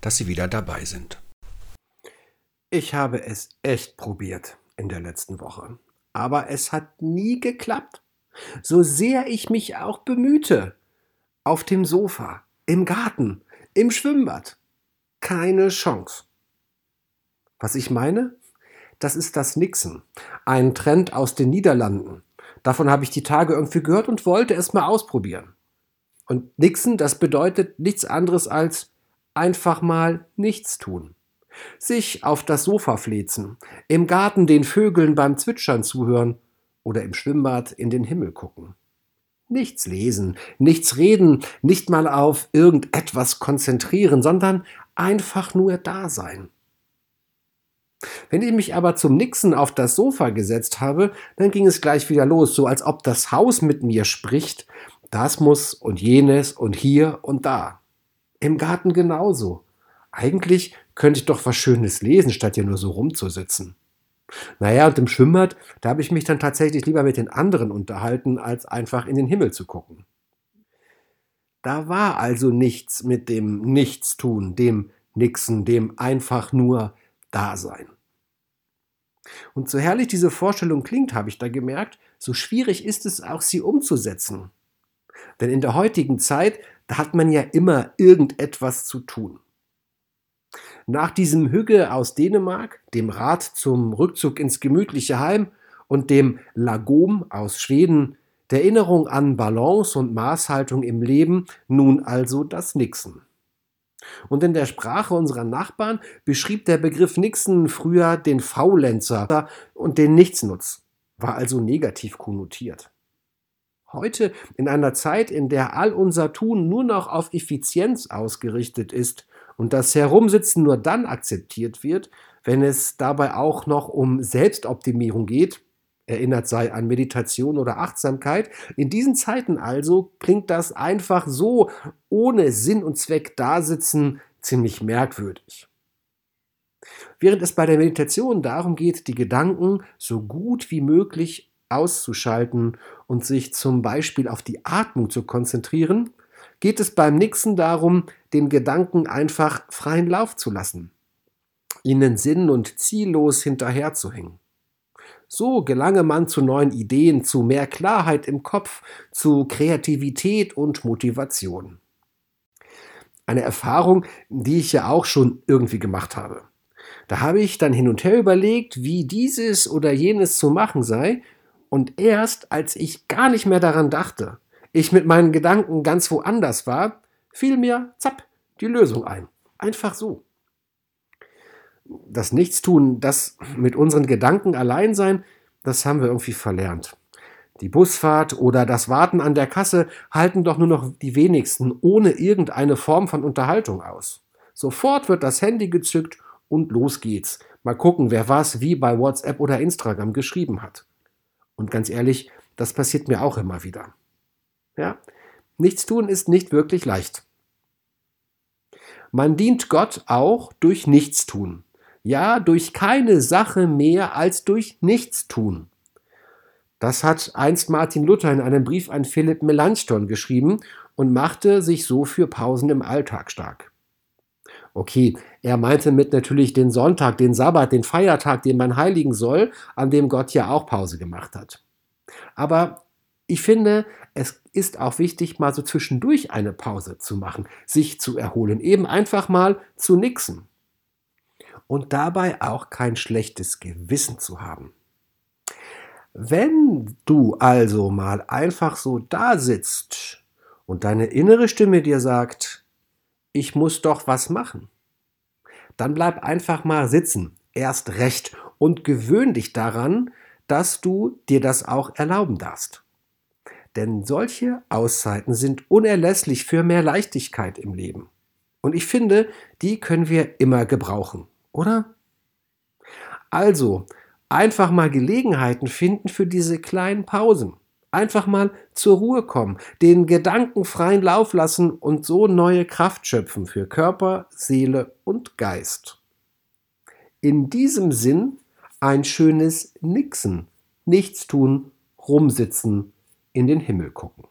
dass Sie wieder dabei sind. Ich habe es echt probiert in der letzten Woche, aber es hat nie geklappt. So sehr ich mich auch bemühte. Auf dem Sofa, im Garten, im Schwimmbad. Keine Chance. Was ich meine? Das ist das Nixen. Ein Trend aus den Niederlanden. Davon habe ich die Tage irgendwie gehört und wollte es mal ausprobieren. Und Nixen, das bedeutet nichts anderes als einfach mal nichts tun. Sich auf das Sofa flezen, im Garten den Vögeln beim Zwitschern zuhören oder im Schwimmbad in den Himmel gucken. Nichts lesen, nichts reden, nicht mal auf irgendetwas konzentrieren, sondern einfach nur da sein. Wenn ich mich aber zum Nixen auf das Sofa gesetzt habe, dann ging es gleich wieder los, so als ob das Haus mit mir spricht. Das muss und jenes und hier und da. Im Garten genauso. Eigentlich könnte ich doch was Schönes lesen, statt hier nur so rumzusitzen. Naja, und im Schwimmbad, da habe ich mich dann tatsächlich lieber mit den anderen unterhalten, als einfach in den Himmel zu gucken. Da war also nichts mit dem Nichtstun, dem Nixen, dem einfach nur Dasein. Und so herrlich diese Vorstellung klingt, habe ich da gemerkt, so schwierig ist es auch, sie umzusetzen. Denn in der heutigen Zeit, da hat man ja immer irgendetwas zu tun. Nach diesem Hügge aus Dänemark, dem Rat zum Rückzug ins gemütliche Heim und dem Lagom aus Schweden, der Erinnerung an Balance und Maßhaltung im Leben, nun also das Nixen. Und in der Sprache unserer Nachbarn beschrieb der Begriff Nixon früher den Faulenzer und den Nichtsnutz, war also negativ konnotiert. Heute, in einer Zeit, in der all unser Tun nur noch auf Effizienz ausgerichtet ist und das Herumsitzen nur dann akzeptiert wird, wenn es dabei auch noch um Selbstoptimierung geht, erinnert sei an Meditation oder Achtsamkeit. In diesen Zeiten also klingt das einfach so ohne Sinn und Zweck dasitzen ziemlich merkwürdig. Während es bei der Meditation darum geht, die Gedanken so gut wie möglich auszuschalten und sich zum Beispiel auf die Atmung zu konzentrieren, geht es beim Nixen darum, den Gedanken einfach freien Lauf zu lassen, ihnen sinn- und ziellos hinterherzuhängen. So gelange man zu neuen Ideen, zu mehr Klarheit im Kopf, zu Kreativität und Motivation. Eine Erfahrung, die ich ja auch schon irgendwie gemacht habe. Da habe ich dann hin und her überlegt, wie dieses oder jenes zu machen sei, und erst als ich gar nicht mehr daran dachte, ich mit meinen Gedanken ganz woanders war, fiel mir, zapp, die Lösung ein. Einfach so das Nichtstun, das mit unseren Gedanken allein sein, das haben wir irgendwie verlernt. Die Busfahrt oder das Warten an der Kasse halten doch nur noch die wenigsten ohne irgendeine Form von Unterhaltung aus. Sofort wird das Handy gezückt und los geht's. Mal gucken, wer was wie bei WhatsApp oder Instagram geschrieben hat. Und ganz ehrlich, das passiert mir auch immer wieder. Ja, nichts tun ist nicht wirklich leicht. Man dient Gott auch durch Nichtstun ja durch keine Sache mehr als durch Nichtstun. Das hat einst Martin Luther in einem Brief an Philipp Melanchthon geschrieben und machte sich so für Pausen im Alltag stark. Okay, er meinte mit natürlich den Sonntag, den Sabbat, den Feiertag, den man heiligen soll, an dem Gott ja auch Pause gemacht hat. Aber ich finde, es ist auch wichtig, mal so zwischendurch eine Pause zu machen, sich zu erholen, eben einfach mal zu nixen und dabei auch kein schlechtes Gewissen zu haben. Wenn du also mal einfach so da sitzt und deine innere Stimme dir sagt, ich muss doch was machen, dann bleib einfach mal sitzen, erst recht, und gewöhn dich daran, dass du dir das auch erlauben darfst. Denn solche Auszeiten sind unerlässlich für mehr Leichtigkeit im Leben. Und ich finde, die können wir immer gebrauchen oder? Also, einfach mal Gelegenheiten finden für diese kleinen Pausen. Einfach mal zur Ruhe kommen, den Gedanken freien Lauf lassen und so neue Kraft schöpfen für Körper, Seele und Geist. In diesem Sinn ein schönes Nixen, nichts tun, rumsitzen, in den Himmel gucken.